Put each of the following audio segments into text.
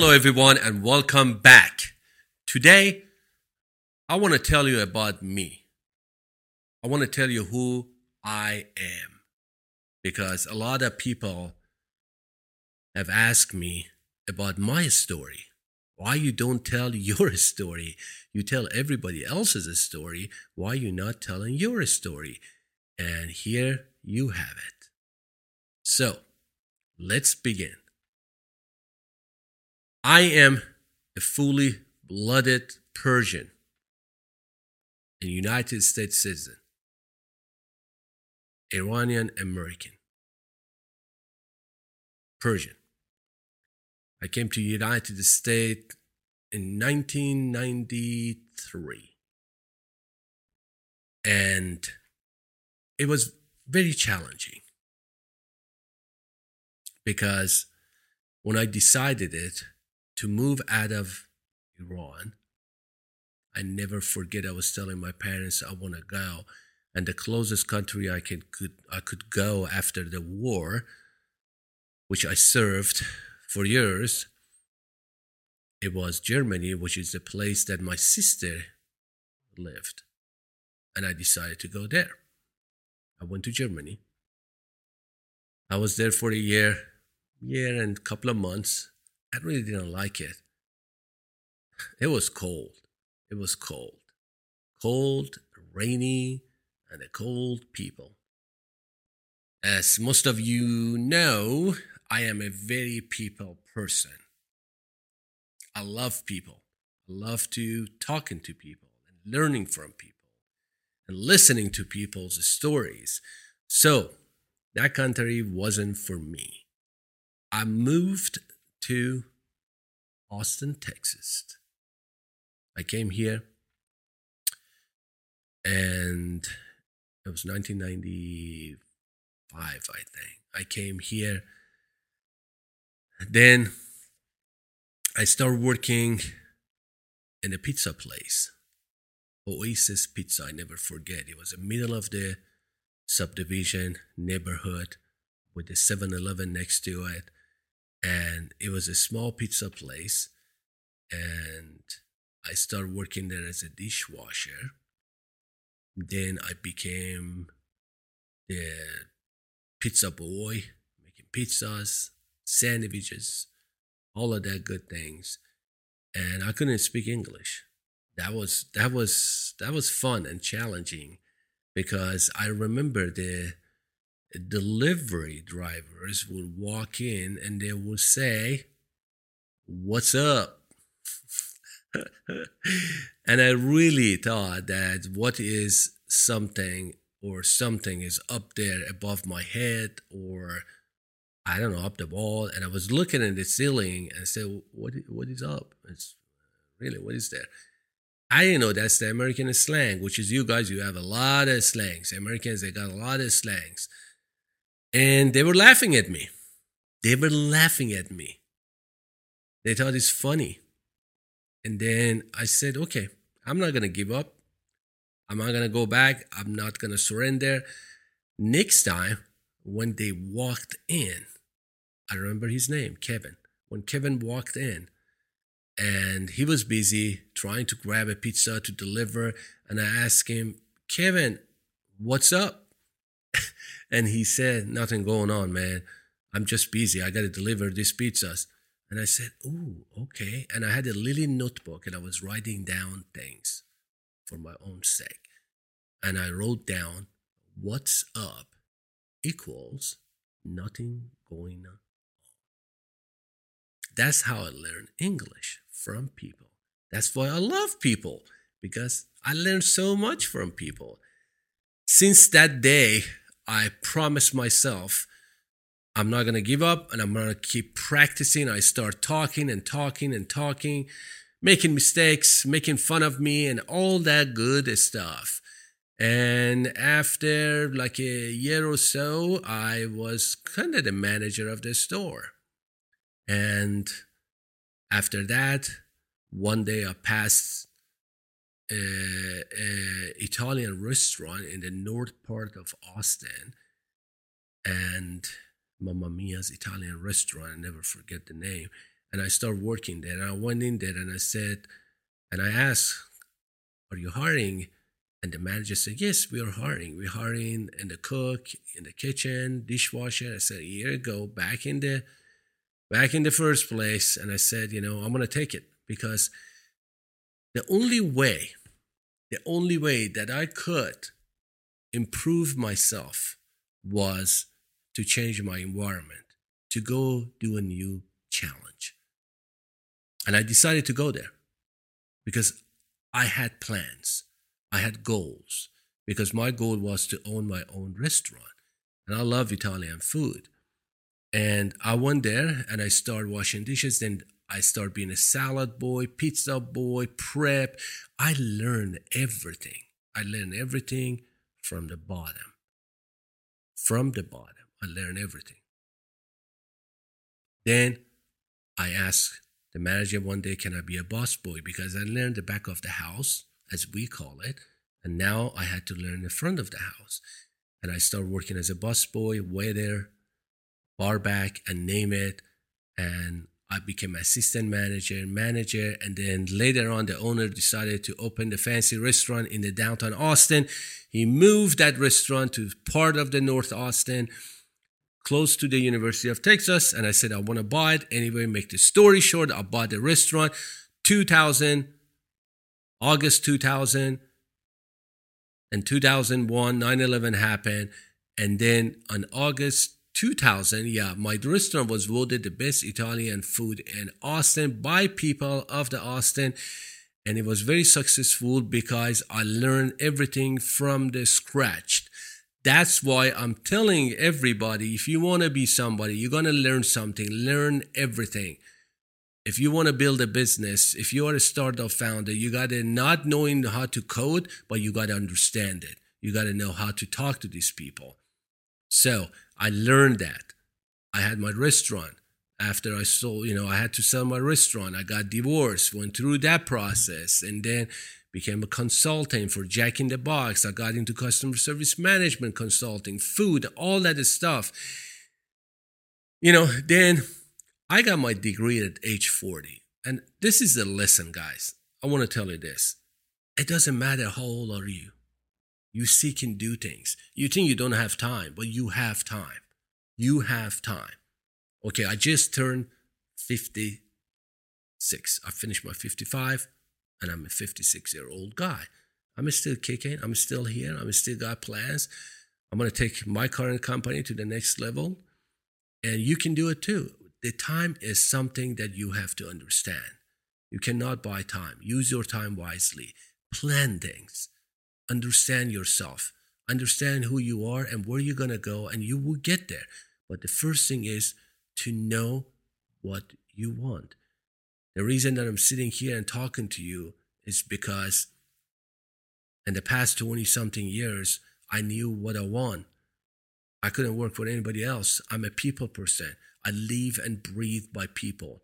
Hello, everyone, and welcome back. Today, I want to tell you about me. I want to tell you who I am because a lot of people have asked me about my story. Why you don't tell your story? You tell everybody else's story. Why you not telling your story? And here you have it. So, let's begin. I am a fully blooded Persian, a United States citizen, Iranian American, Persian. I came to United States in 1993. And it was very challenging because when I decided it, to move out of Iran. I never forget I was telling my parents I want to go. And the closest country I could, could I could go after the war, which I served for years, it was Germany, which is the place that my sister lived. And I decided to go there. I went to Germany. I was there for a year, year and a couple of months. I really didn't like it. It was cold. It was cold. Cold, rainy, and a cold people. As most of you know, I am a very people person. I love people. I love to talking to people and learning from people and listening to people's stories. So that country wasn't for me. I moved to Austin, Texas. I came here and it was 1995, I think. I came here. Then I started working in a pizza place, Oasis Pizza. I never forget. It was the middle of the subdivision neighborhood with the 7 Eleven next to it and it was a small pizza place and i started working there as a dishwasher. Then i became the pizza boy making pizzas sandwiches all of that good things. And i couldn't speak english. That was that was that was fun and challenging because i remember the delivery drivers would walk in and they would say, What's up? and I really thought that what is something or something is up there above my head or I don't know, up the wall. And I was looking at the ceiling and I said, What, what is up? It's really, what is there? I didn't know that's the American slang, which is you guys, you have a lot of slangs. Americans, they got a lot of slangs. And they were laughing at me. They were laughing at me. They thought it's funny. And then I said, okay, I'm not going to give up. I'm not going to go back. I'm not going to surrender. Next time, when they walked in, I remember his name, Kevin. When Kevin walked in, and he was busy trying to grab a pizza to deliver, and I asked him, Kevin, what's up? and he said, Nothing going on, man. I'm just busy. I got to deliver these pizzas. And I said, Ooh, okay. And I had a little notebook and I was writing down things for my own sake. And I wrote down, What's up equals nothing going on. That's how I learned English from people. That's why I love people because I learned so much from people. Since that day, I promised myself I'm not going to give up and I'm going to keep practicing. I start talking and talking and talking, making mistakes, making fun of me, and all that good stuff. And after like a year or so, I was kind of the manager of the store. And after that, one day I passed Uh, uh, Italian restaurant in the north part of Austin, and Mamma Mia's Italian restaurant. I never forget the name. and I started working there. And I went in there and I said, and I asked, "Are you hiring?" And the manager said, "Yes, we are hiring. We're hiring in the cook, in the kitchen, dishwasher." I said, "Here you go, back in the, back in the first place." And I said, "You know, I'm gonna take it because the only way, the only way that I could improve myself was to change my environment, to go do a new challenge." And I decided to go there because I had plans, I had goals, because my goal was to own my own restaurant. And I love Italian food. And I went there and I started washing dishes. Then I start being a salad boy, pizza boy, prep. I learn everything. I learn everything from the bottom. From the bottom, I learn everything. Then I ask the manager one day, Can I be a boss boy? Because I learned the back of the house, as we call it. And now I had to learn the front of the house. And I start working as a boss boy, waiter, bar back, and name it. And I became assistant manager, manager, and then later on, the owner decided to open the fancy restaurant in the downtown Austin. He moved that restaurant to part of the North Austin, close to the University of Texas, and I said I want to buy it anyway. Make the story short, I bought the restaurant, 2000, August 2000, and 2001, 9/11 happened, and then on August 2000, yeah, my restaurant was voted the best Italian food in Austin by people of the Austin. And it was very successful because I learned everything from the scratch. That's why I'm telling everybody if you want to be somebody, you're going to learn something, learn everything. If you want to build a business, if you are a startup founder, you got to not knowing how to code, but you got to understand it. You got to know how to talk to these people. So I learned that. I had my restaurant. After I sold, you know, I had to sell my restaurant. I got divorced, went through that process, and then became a consultant for Jack in the Box. I got into customer service management consulting, food, all that stuff. You know, then I got my degree at age 40. And this is the lesson, guys. I want to tell you this. It doesn't matter how old are you. You see can do things. You think you don't have time, but you have time. You have time. Okay, I just turned 56. I finished my 55 and I'm a 56 year old guy. I'm still kicking. I'm still here. I'm still got plans. I'm going to take my current company to the next level. And you can do it too. The time is something that you have to understand. You cannot buy time. Use your time wisely. Plan things. Understand yourself. Understand who you are and where you're going to go, and you will get there. But the first thing is to know what you want. The reason that I'm sitting here and talking to you is because in the past 20 something years, I knew what I want. I couldn't work for anybody else. I'm a people person. I live and breathe by people.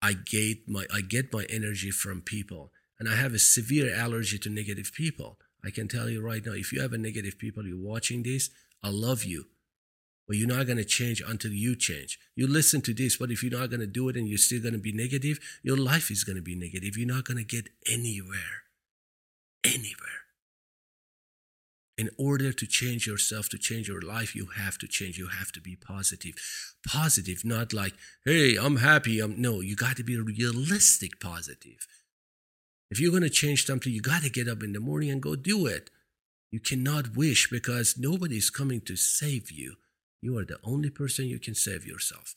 I get my I get my energy from people. And I have a severe allergy to negative people. I can tell you right now, if you have a negative people, you're watching this, I love you. But you're not going to change until you change. You listen to this, but if you're not going to do it and you're still going to be negative, your life is going to be negative. You're not going to get anywhere. Anywhere. In order to change yourself, to change your life, you have to change. You have to be positive. Positive, not like, hey, I'm happy. I'm no, you got to be realistic positive. If you're going to change something, you got to get up in the morning and go do it. You cannot wish because nobody's coming to save you. You are the only person you can save yourself.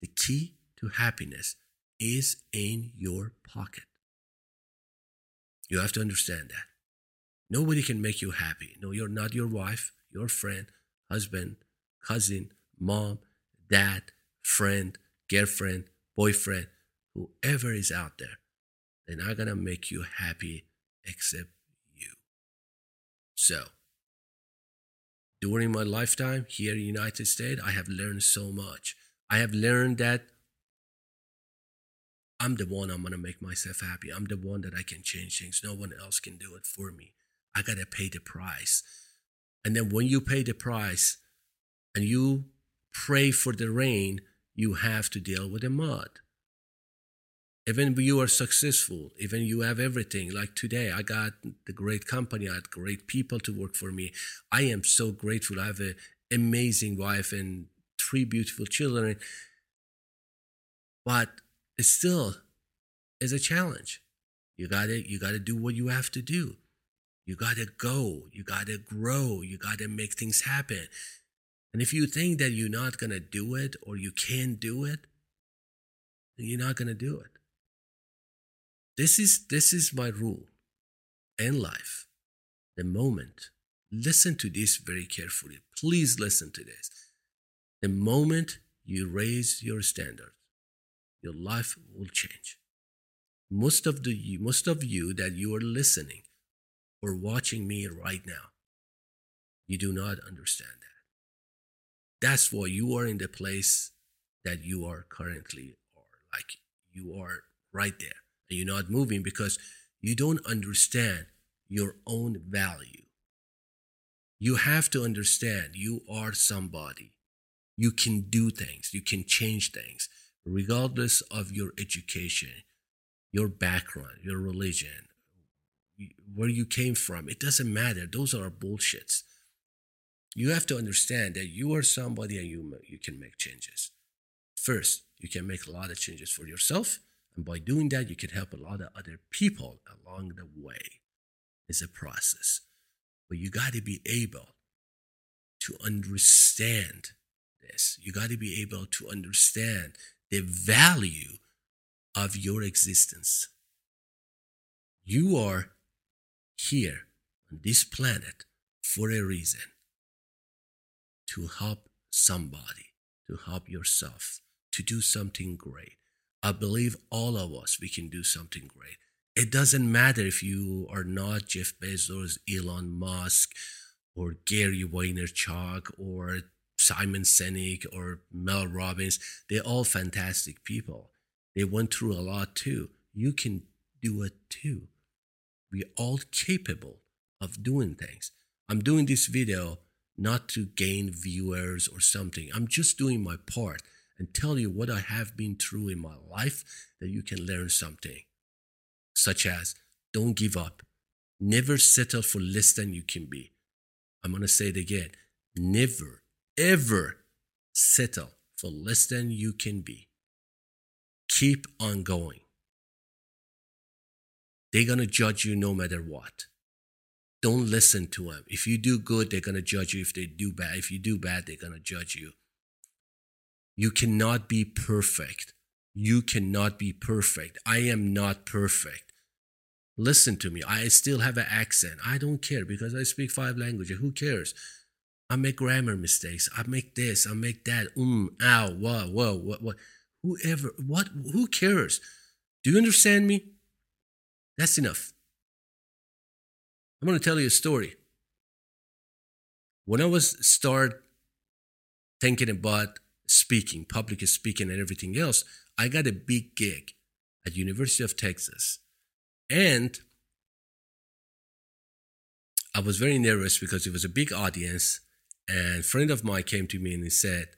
The key to happiness is in your pocket. You have to understand that. Nobody can make you happy. No, you're not your wife, your friend, husband, cousin, mom, dad, friend, girlfriend, boyfriend, whoever is out there. They're not going to make you happy except you. So, during my lifetime here in the United States, I have learned so much. I have learned that I'm the one I'm gonna make myself happy. I'm the one that I can change things. No one else can do it for me. I gotta pay the price. And then when you pay the price and you pray for the rain, you have to deal with the mud. Even you are successful even you have everything like today i got the great company i had great people to work for me. I am so grateful. I have an amazing wife and three beautiful children. But it still is a challenge. You gotta you gotta do what you have to do. You gotta go. You gotta grow. You gotta make things happen. And if you think that you're not gonna do it or you can't do it then you're not gonna do it this is this is my rule in life. The moment, listen to this very carefully. Please listen to this. The moment you raise your standards, your life will change. Most of the most of you that you are listening or watching me right now, you do not understand that. That's why you are in the place that you are currently or Like you are right there you're not moving because you don't understand your own value. You have to understand you are somebody. You can do things, you can change things, regardless of your education, your background, your religion, where you came from. It doesn't matter. Those are bullshits. You have to understand that you are somebody and you, you can make changes. First, you can make a lot of changes for yourself and by doing that, you can help a lot of other people along the way. It's a process. But you got to be able to understand this. You got to be able to understand the value of your existence. You are here on this planet for a reason to help somebody, to help yourself, to do something great. I believe all of us, we can do something great. It doesn't matter if you are not Jeff Bezos, Elon Musk, or Gary Vaynerchuk, or Simon Sinek, or Mel Robbins. They're all fantastic people. They went through a lot too. You can do it too. We're all capable of doing things. I'm doing this video not to gain viewers or something. I'm just doing my part and tell you what I have been through in my life that you can learn something, such as don't give up, never settle for less than you can be. I'm going to say it again never, ever settle for less than you can be. Keep on going. They're going to judge you no matter what. Don't listen to them. If you do good, they're going to judge you. If they do bad, if you do bad, they're going to judge you. You cannot be perfect. You cannot be perfect. I am not perfect. Listen to me. I still have an accent. I don't care because I speak five languages. Who cares? I make grammar mistakes. I make this. I make that. Um, ow, whoa, whoa, what, what? Whoever, what? Who cares? Do you understand me? That's enough. I'm going to tell you a story. When I was start thinking about speaking, public speaking, and everything else, I got a big gig at University of Texas, and I was very nervous because it was a big audience. And a friend of mine came to me and he said,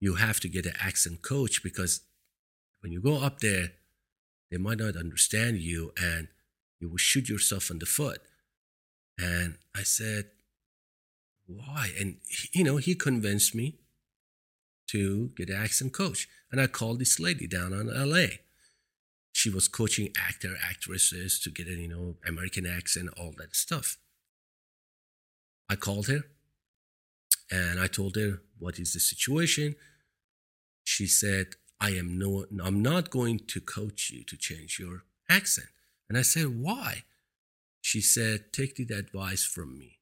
"You have to get an accent coach because when you go up there, they might not understand you, and you will shoot yourself in the foot." And I said, "Why?" And you know, he convinced me to get an accent coach. And I called this lady down on LA. She was coaching actor, actresses to get a, you know, American accent, all that stuff. I called her and I told her what is the situation. She said, I am no I'm not going to coach you to change your accent. And I said, Why? She said, Take the advice from me.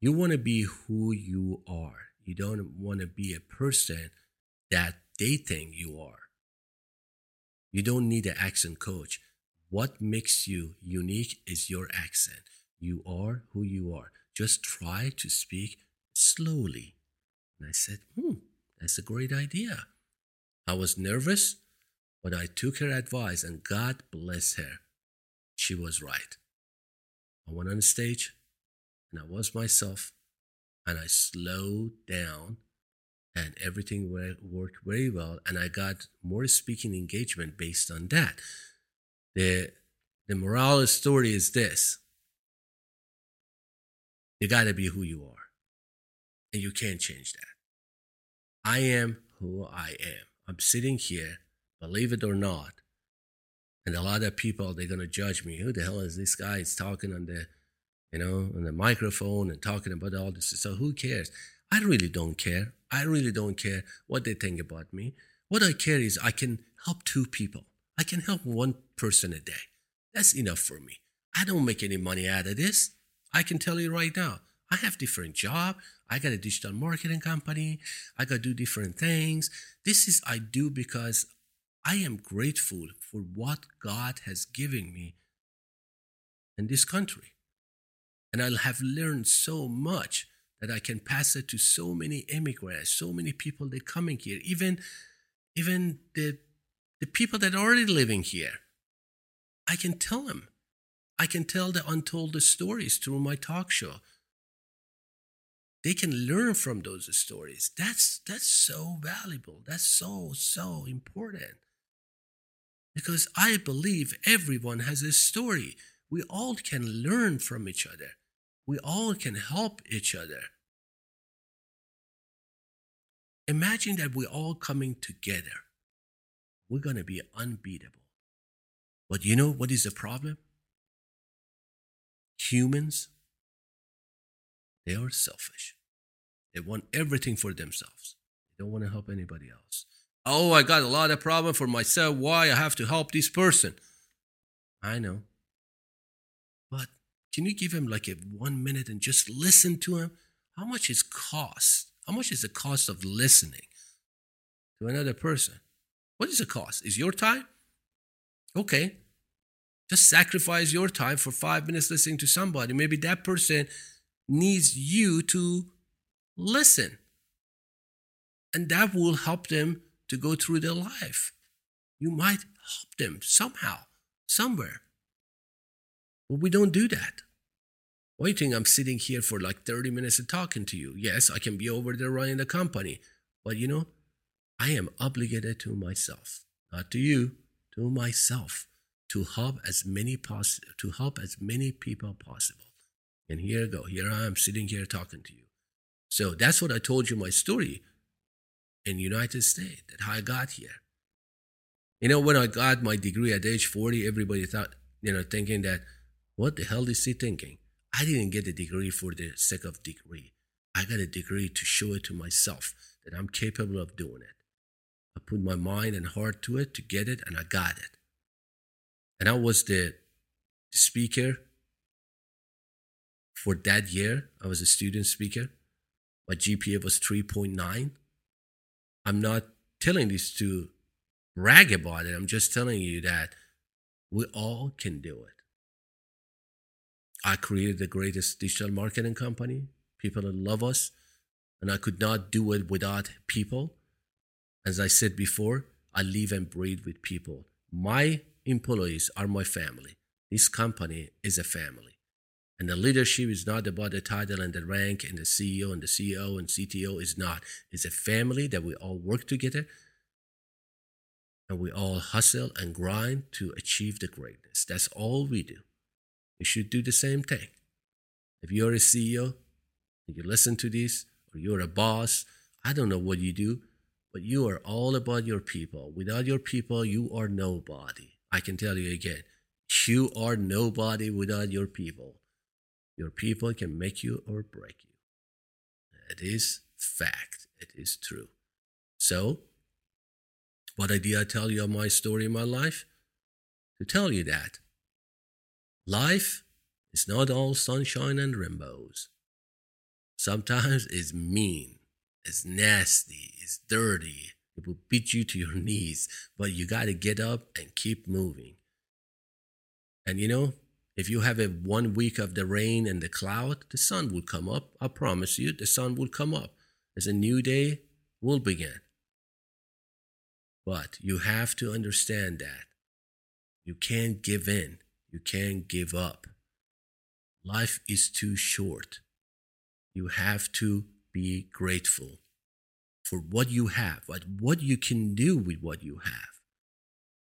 You want to be who you are. You don't want to be a person that they think you are. You don't need an accent coach. What makes you unique is your accent. You are who you are. Just try to speak slowly. And I said, hmm, that's a great idea. I was nervous, but I took her advice and God bless her. She was right. I went on the stage and I was myself and I slowed down and everything worked very well. And I got more speaking engagement based on that. The, the moral story is this you got to be who you are, and you can't change that. I am who I am. I'm sitting here, believe it or not. And a lot of people, they're going to judge me. Who the hell is this guy? He's talking on the, you know, on the microphone and talking about all this. So who cares? I really don't care. I really don't care what they think about me. What I care is I can help two people. I can help one person a day. That's enough for me. I don't make any money out of this. I can tell you right now. I have different job. I got a digital marketing company. I got to do different things. This is I do because I am grateful for what God has given me in this country. And I'll have learned so much that I can pass it to so many immigrants, so many people that coming here, even even the the people that are already living here. I can tell them. I can tell the untold stories through my talk show. They can learn from those stories. That's that's so valuable. That's so so important. Because I believe everyone has a story. We all can learn from each other we all can help each other. Imagine that we're all coming together. We're going to be unbeatable. But you know what is the problem? Humans, they are selfish. They want everything for themselves. They don't want to help anybody else. Oh, I got a lot of problem for myself. Why I have to help this person? I know. But can you give him like a one minute and just listen to him? How much is cost? How much is the cost of listening to another person? What is the cost? Is your time? Okay. Just sacrifice your time for five minutes listening to somebody. Maybe that person needs you to listen. And that will help them to go through their life. You might help them somehow, somewhere. But we don't do that. Why do you think I'm sitting here for like 30 minutes and talking to you? Yes, I can be over there running the company. But you know, I am obligated to myself, not to you, to myself, to help as many poss- to help as many people possible. And here I go. Here I am sitting here talking to you. So that's what I told you my story in United States, that how I got here. You know, when I got my degree at age 40, everybody thought, you know, thinking that what the hell is he thinking? I didn't get a degree for the sake of degree. I got a degree to show it to myself that I'm capable of doing it. I put my mind and heart to it to get it, and I got it. And I was the, speaker for that year. I was a student speaker. My GPA was 3.9. I'm not telling this to brag about it. I'm just telling you that we all can do it. I created the greatest digital marketing company. People love us. And I could not do it without people. As I said before, I live and breathe with people. My employees are my family. This company is a family. And the leadership is not about the title and the rank and the CEO and the CEO and CTO is not. It's a family that we all work together and we all hustle and grind to achieve the greatness. That's all we do. You should do the same thing. If you're a CEO, you listen to this, or you're a boss, I don't know what you do, but you are all about your people. Without your people, you are nobody. I can tell you again, you are nobody without your people. Your people can make you or break you. It is fact. It is true. So, what did I tell you of my story in my life? To tell you that Life is not all sunshine and rainbows. Sometimes it's mean, it's nasty, it's dirty. It will beat you to your knees, but you got to get up and keep moving. And you know, if you have a one week of the rain and the cloud, the sun will come up. I promise you, the sun will come up. As a new day will begin. But you have to understand that you can't give in. You can't give up. Life is too short. You have to be grateful for what you have, but what you can do with what you have.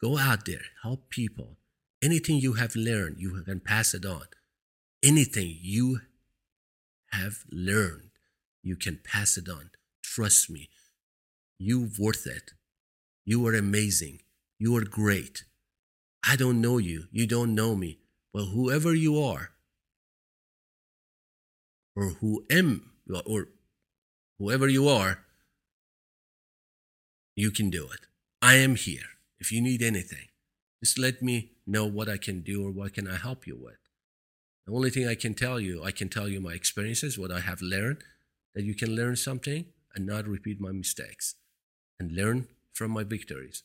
Go out there, help people. Anything you have learned, you can pass it on. Anything you have learned, you can pass it on. Trust me, you are worth it. You are amazing. You are great. I don't know you. You don't know me. But whoever you are, or who am, or whoever you are, you can do it. I am here. If you need anything, just let me know what I can do or what can I help you with. The only thing I can tell you, I can tell you my experiences, what I have learned, that you can learn something and not repeat my mistakes and learn from my victories.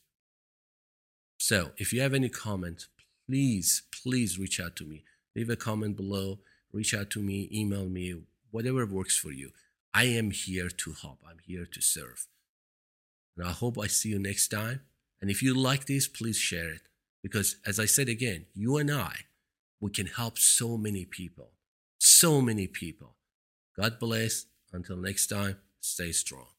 So, if you have any comments, please, please reach out to me. Leave a comment below, reach out to me, email me, whatever works for you. I am here to help, I'm here to serve. And I hope I see you next time. And if you like this, please share it. Because as I said again, you and I, we can help so many people. So many people. God bless. Until next time, stay strong.